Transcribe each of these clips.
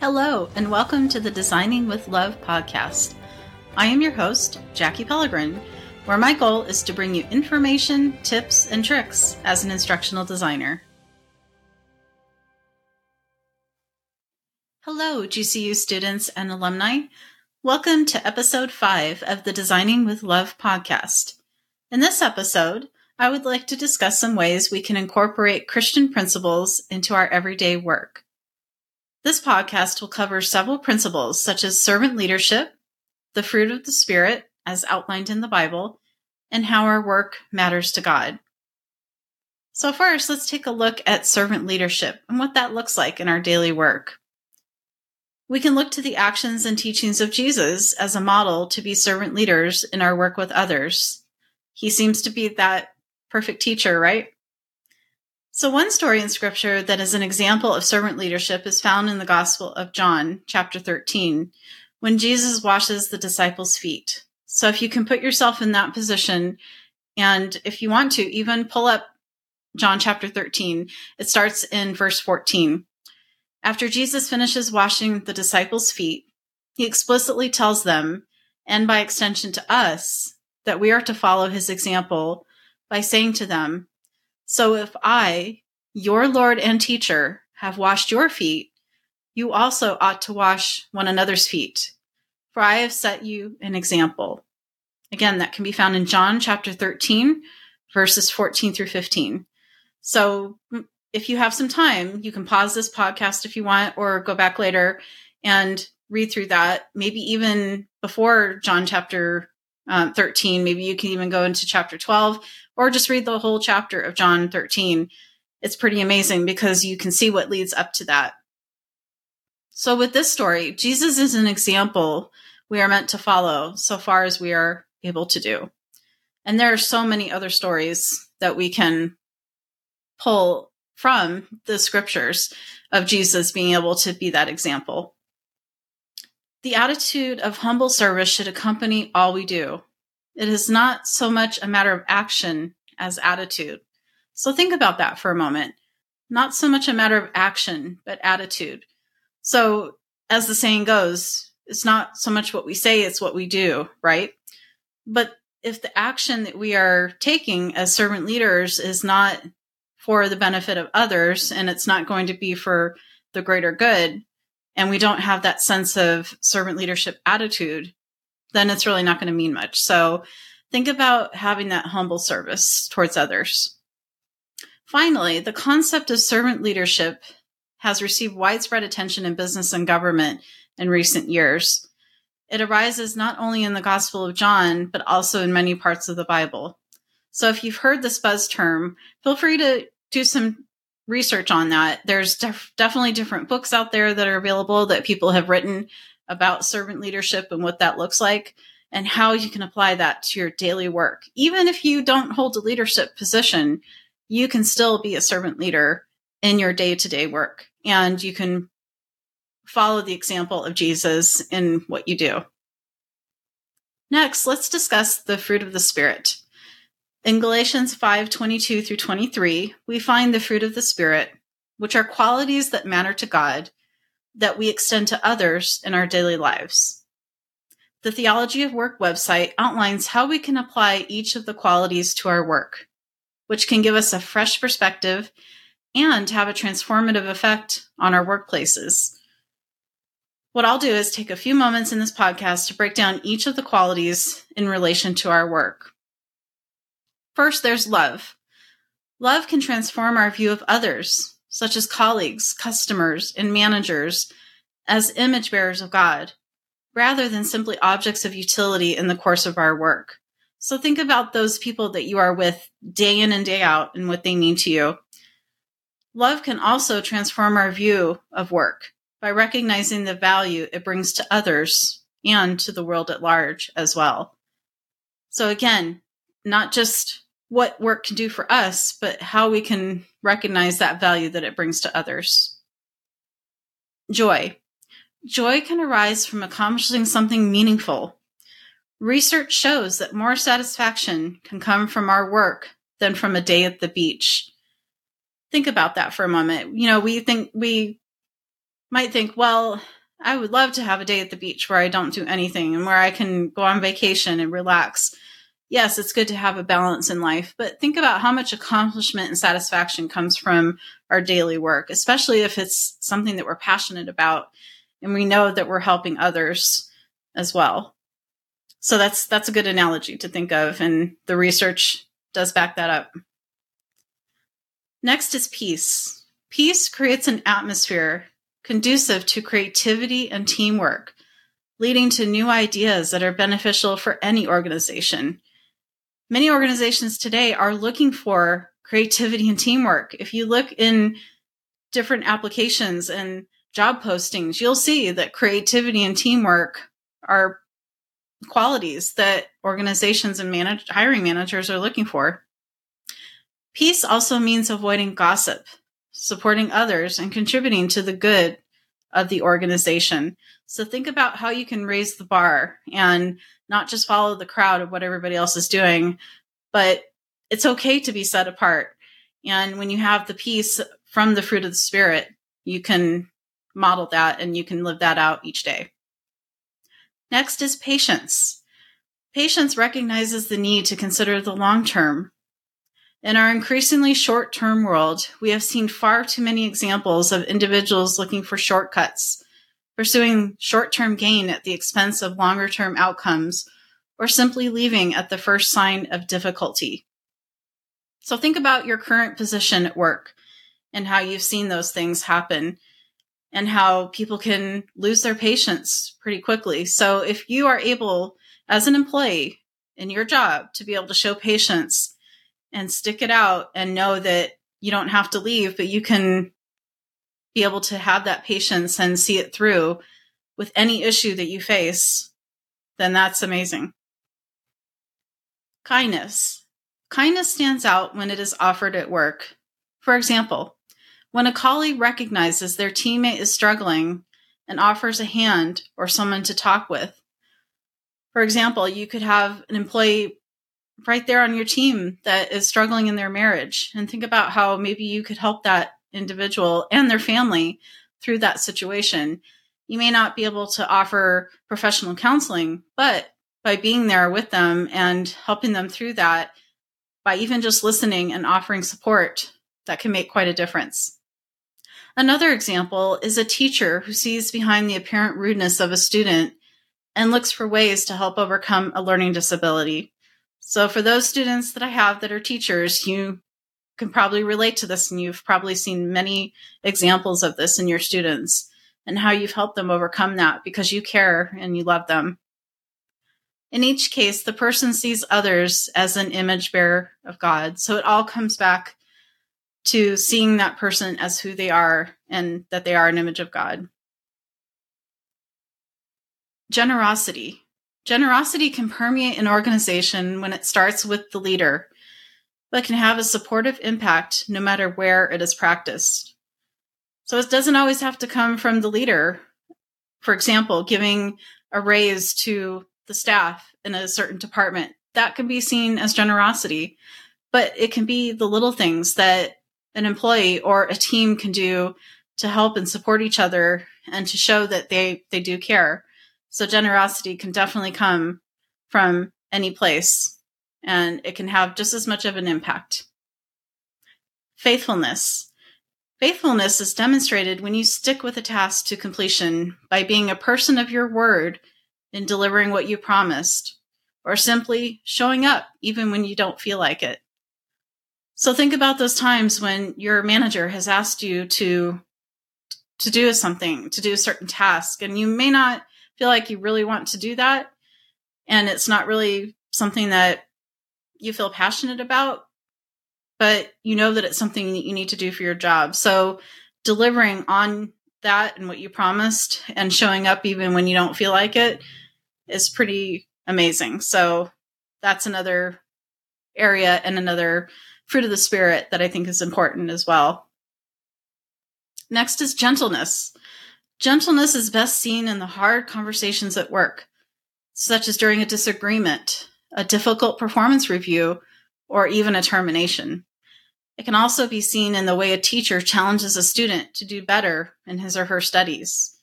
Hello, and welcome to the Designing with Love podcast. I am your host, Jackie Pellegrino, where my goal is to bring you information, tips, and tricks as an instructional designer. Hello, GCU students and alumni. Welcome to episode 5 of the Designing with Love podcast. In this episode, I would like to discuss some ways we can incorporate Christian principles into our everyday work. This podcast will cover several principles such as servant leadership, the fruit of the Spirit, as outlined in the Bible, and how our work matters to God. So, first, let's take a look at servant leadership and what that looks like in our daily work. We can look to the actions and teachings of Jesus as a model to be servant leaders in our work with others. He seems to be that perfect teacher, right? So, one story in scripture that is an example of servant leadership is found in the Gospel of John, chapter 13, when Jesus washes the disciples' feet. So, if you can put yourself in that position, and if you want to, even pull up John chapter 13, it starts in verse 14. After Jesus finishes washing the disciples' feet, he explicitly tells them, and by extension to us, that we are to follow his example by saying to them, so if I, your Lord and teacher, have washed your feet, you also ought to wash one another's feet. For I have set you an example. Again, that can be found in John chapter 13, verses 14 through 15. So if you have some time, you can pause this podcast if you want, or go back later and read through that. Maybe even before John chapter uh, 13, maybe you can even go into chapter 12 or just read the whole chapter of John 13. It's pretty amazing because you can see what leads up to that. So, with this story, Jesus is an example we are meant to follow so far as we are able to do. And there are so many other stories that we can pull from the scriptures of Jesus being able to be that example. The attitude of humble service should accompany all we do. It is not so much a matter of action as attitude. So think about that for a moment. Not so much a matter of action, but attitude. So, as the saying goes, it's not so much what we say, it's what we do, right? But if the action that we are taking as servant leaders is not for the benefit of others and it's not going to be for the greater good, and we don't have that sense of servant leadership attitude, then it's really not going to mean much. So think about having that humble service towards others. Finally, the concept of servant leadership has received widespread attention in business and government in recent years. It arises not only in the Gospel of John, but also in many parts of the Bible. So if you've heard this buzz term, feel free to do some research on that. There's def- definitely different books out there that are available that people have written about servant leadership and what that looks like and how you can apply that to your daily work. Even if you don't hold a leadership position, you can still be a servant leader in your day to day work and you can follow the example of Jesus in what you do. Next, let's discuss the fruit of the Spirit. In Galatians 5 22 through 23, we find the fruit of the Spirit, which are qualities that matter to God that we extend to others in our daily lives. The Theology of Work website outlines how we can apply each of the qualities to our work, which can give us a fresh perspective and have a transformative effect on our workplaces. What I'll do is take a few moments in this podcast to break down each of the qualities in relation to our work. First, there's love. Love can transform our view of others, such as colleagues, customers, and managers, as image bearers of God, rather than simply objects of utility in the course of our work. So think about those people that you are with day in and day out and what they mean to you. Love can also transform our view of work by recognizing the value it brings to others and to the world at large as well. So again, not just what work can do for us, but how we can recognize that value that it brings to others. Joy. Joy can arise from accomplishing something meaningful. Research shows that more satisfaction can come from our work than from a day at the beach. Think about that for a moment. You know, we think we might think, well, I would love to have a day at the beach where I don't do anything and where I can go on vacation and relax. Yes, it's good to have a balance in life, but think about how much accomplishment and satisfaction comes from our daily work, especially if it's something that we're passionate about and we know that we're helping others as well. So that's that's a good analogy to think of and the research does back that up. Next is peace. Peace creates an atmosphere conducive to creativity and teamwork, leading to new ideas that are beneficial for any organization. Many organizations today are looking for creativity and teamwork. If you look in different applications and job postings, you'll see that creativity and teamwork are qualities that organizations and manage- hiring managers are looking for. Peace also means avoiding gossip, supporting others, and contributing to the good of the organization. So think about how you can raise the bar and not just follow the crowd of what everybody else is doing, but it's okay to be set apart. And when you have the peace from the fruit of the spirit, you can model that and you can live that out each day. Next is patience. Patience recognizes the need to consider the long term. In our increasingly short term world, we have seen far too many examples of individuals looking for shortcuts, pursuing short term gain at the expense of longer term outcomes, or simply leaving at the first sign of difficulty. So think about your current position at work and how you've seen those things happen and how people can lose their patience pretty quickly. So if you are able as an employee in your job to be able to show patience and stick it out and know that you don't have to leave, but you can be able to have that patience and see it through with any issue that you face, then that's amazing. Kindness. Kindness stands out when it is offered at work. For example, when a colleague recognizes their teammate is struggling and offers a hand or someone to talk with. For example, you could have an employee right there on your team that is struggling in their marriage and think about how maybe you could help that individual and their family through that situation. You may not be able to offer professional counseling, but by being there with them and helping them through that, by even just listening and offering support, that can make quite a difference. Another example is a teacher who sees behind the apparent rudeness of a student and looks for ways to help overcome a learning disability. So, for those students that I have that are teachers, you can probably relate to this, and you've probably seen many examples of this in your students and how you've helped them overcome that because you care and you love them. In each case, the person sees others as an image bearer of God. So it all comes back to seeing that person as who they are and that they are an image of God. Generosity. Generosity can permeate an organization when it starts with the leader, but can have a supportive impact no matter where it is practiced. So it doesn't always have to come from the leader. For example, giving a raise to the staff in a certain department. That can be seen as generosity, but it can be the little things that an employee or a team can do to help and support each other and to show that they they do care. So generosity can definitely come from any place and it can have just as much of an impact. Faithfulness. Faithfulness is demonstrated when you stick with a task to completion by being a person of your word in delivering what you promised, or simply showing up even when you don't feel like it. So think about those times when your manager has asked you to to do something, to do a certain task, and you may not feel like you really want to do that, and it's not really something that you feel passionate about, but you know that it's something that you need to do for your job. So delivering on that and what you promised and showing up even when you don't feel like it is pretty amazing. So that's another area and another fruit of the spirit that I think is important as well. Next is gentleness. Gentleness is best seen in the hard conversations at work, such as during a disagreement, a difficult performance review, or even a termination. It can also be seen in the way a teacher challenges a student to do better in his or her studies.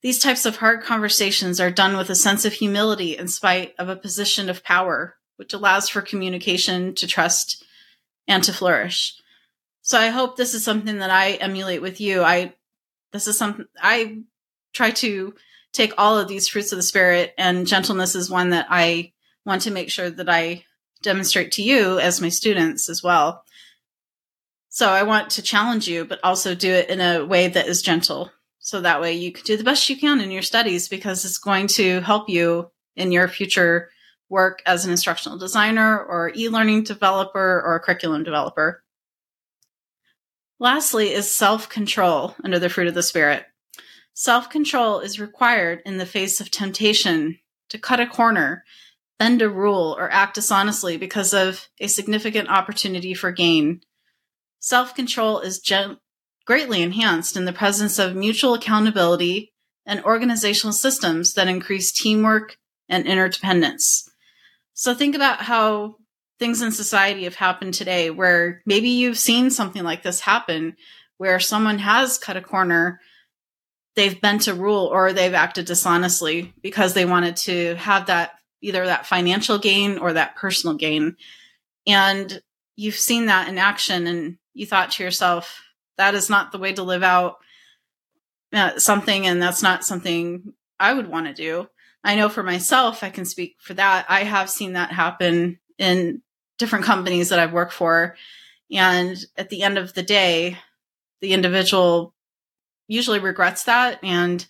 These types of hard conversations are done with a sense of humility in spite of a position of power, which allows for communication to trust and to flourish. So I hope this is something that I emulate with you. I this is something I try to take all of these fruits of the spirit and gentleness is one that I want to make sure that I demonstrate to you as my students as well. So I want to challenge you, but also do it in a way that is gentle. So that way you can do the best you can in your studies because it's going to help you in your future work as an instructional designer or e-learning developer or a curriculum developer. Lastly is self-control under the fruit of the spirit. Self-control is required in the face of temptation to cut a corner, bend a rule, or act dishonestly because of a significant opportunity for gain. Self-control is gen- greatly enhanced in the presence of mutual accountability and organizational systems that increase teamwork and interdependence. So think about how things in society have happened today where maybe you've seen something like this happen where someone has cut a corner, they've bent a rule or they've acted dishonestly because they wanted to have that either that financial gain or that personal gain. And you've seen that in action and you thought to yourself, that is not the way to live out uh, something and that's not something i would want to do. I know for myself i can speak for that. I have seen that happen in different companies that i've worked for. And at the end of the day the individual usually regrets that and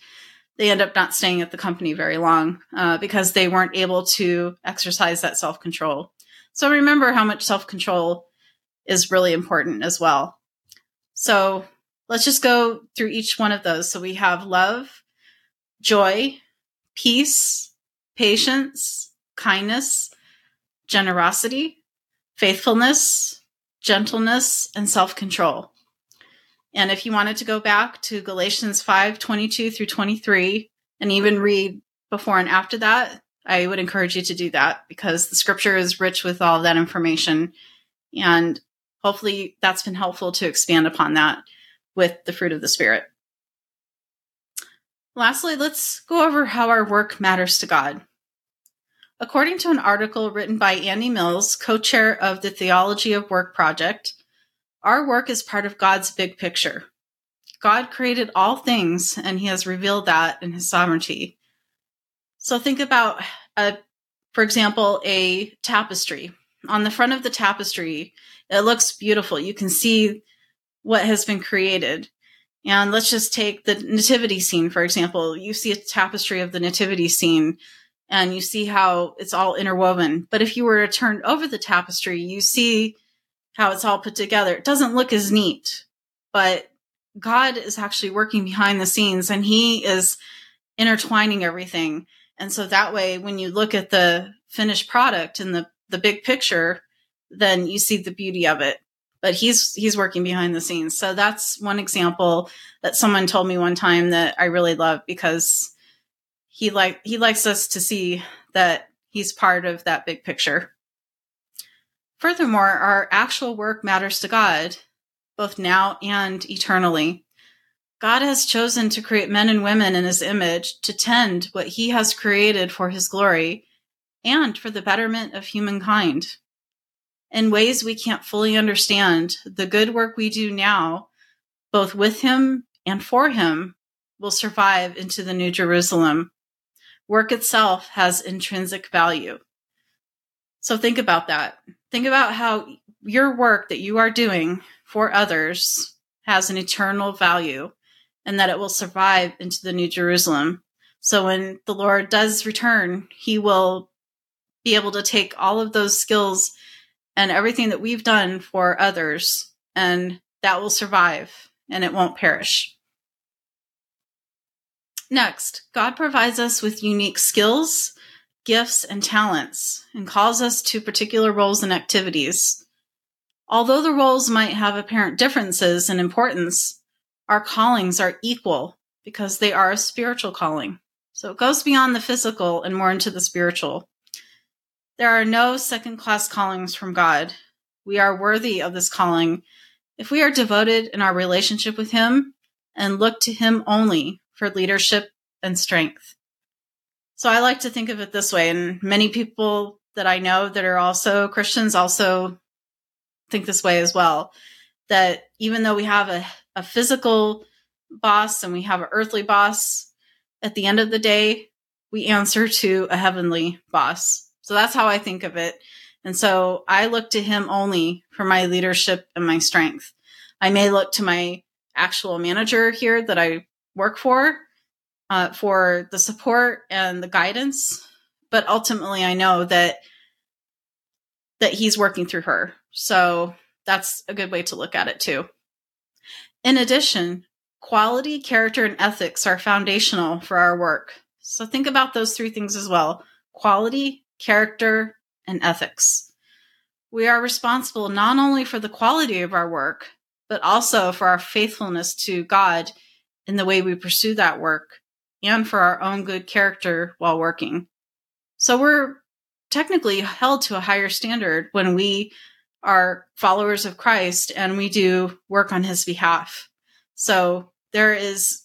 they end up not staying at the company very long uh, because they weren't able to exercise that self-control so remember how much self-control is really important as well so let's just go through each one of those. So we have love, joy, peace, patience, kindness, generosity, faithfulness, gentleness, and self control. And if you wanted to go back to Galatians 5 22 through 23 and even read before and after that, I would encourage you to do that because the scripture is rich with all that information. And hopefully that's been helpful to expand upon that with the fruit of the Spirit. Lastly, let's go over how our work matters to God. According to an article written by Andy Mills, co chair of the Theology of Work project, our work is part of God's big picture. God created all things, and He has revealed that in His sovereignty. So think about, a, for example, a tapestry. On the front of the tapestry, it looks beautiful. You can see what has been created. And let's just take the nativity scene, for example. You see a tapestry of the nativity scene and you see how it's all interwoven. But if you were to turn over the tapestry, you see how it's all put together. It doesn't look as neat, but God is actually working behind the scenes and he is intertwining everything. And so that way, when you look at the finished product and the, the big picture, then you see the beauty of it but he's he's working behind the scenes so that's one example that someone told me one time that i really love because he like he likes us to see that he's part of that big picture furthermore our actual work matters to god both now and eternally god has chosen to create men and women in his image to tend what he has created for his glory and for the betterment of humankind in ways we can't fully understand, the good work we do now, both with Him and for Him, will survive into the New Jerusalem. Work itself has intrinsic value. So think about that. Think about how your work that you are doing for others has an eternal value and that it will survive into the New Jerusalem. So when the Lord does return, he will be able to take all of those skills and everything that we've done for others, and that will survive and it won't perish. Next, God provides us with unique skills, gifts, and talents, and calls us to particular roles and activities. Although the roles might have apparent differences in importance, our callings are equal because they are a spiritual calling. So it goes beyond the physical and more into the spiritual. There are no second class callings from God. we are worthy of this calling if we are devoted in our relationship with Him and look to Him only for leadership and strength. So I like to think of it this way, and many people that I know that are also Christians also think this way as well. That even though we have a, a physical boss and we have an earthly boss, at the end of the day, we answer to a heavenly boss. So that's how I think of it. And so I look to him only for my leadership and my strength. I may look to my actual manager here that I work for uh, for the support and the guidance, but ultimately I know that that he's working through her. So that's a good way to look at it too. In addition, quality, character, and ethics are foundational for our work. So think about those three things as well quality, character, and ethics. We are responsible not only for the quality of our work, but also for our faithfulness to God in the way we pursue that work and for our own good character while working. So we're technically held to a higher standard when we are followers of Christ and we do work on his behalf. So there is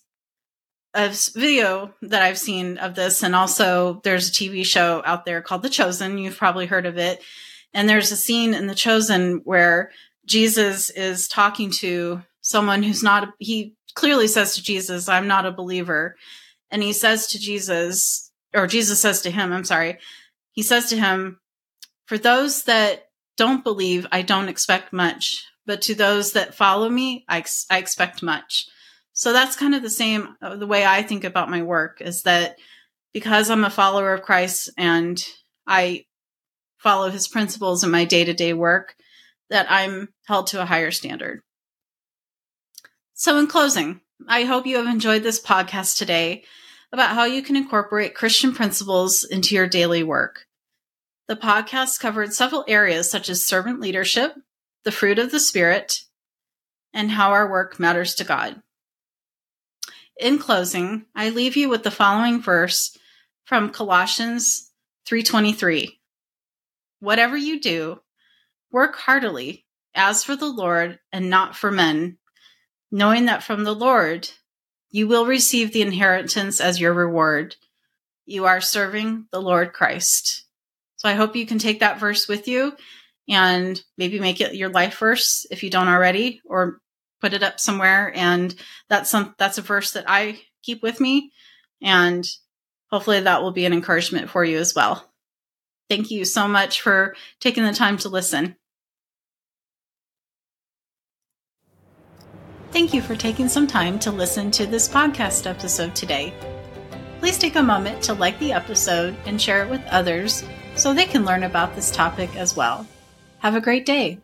a video that I've seen of this, and also there's a TV show out there called The Chosen. You've probably heard of it. And there's a scene in The Chosen where Jesus is talking to someone who's not, he clearly says to Jesus, I'm not a believer. And he says to Jesus, or Jesus says to him, I'm sorry, he says to him, For those that don't believe, I don't expect much, but to those that follow me, I, ex- I expect much. So that's kind of the same, uh, the way I think about my work is that because I'm a follower of Christ and I follow his principles in my day to day work, that I'm held to a higher standard. So, in closing, I hope you have enjoyed this podcast today about how you can incorporate Christian principles into your daily work. The podcast covered several areas such as servant leadership, the fruit of the Spirit, and how our work matters to God. In closing, I leave you with the following verse from Colossians 3:23. Whatever you do, work heartily as for the Lord and not for men, knowing that from the Lord you will receive the inheritance as your reward. You are serving the Lord Christ. So I hope you can take that verse with you and maybe make it your life verse if you don't already, or put it up somewhere. And that's some that's a verse that I keep with me, and hopefully that will be an encouragement for you as well. Thank you so much for taking the time to listen. Thank you for taking some time to listen to this podcast episode today. Please take a moment to like the episode and share it with others so they can learn about this topic as well. Have a great day.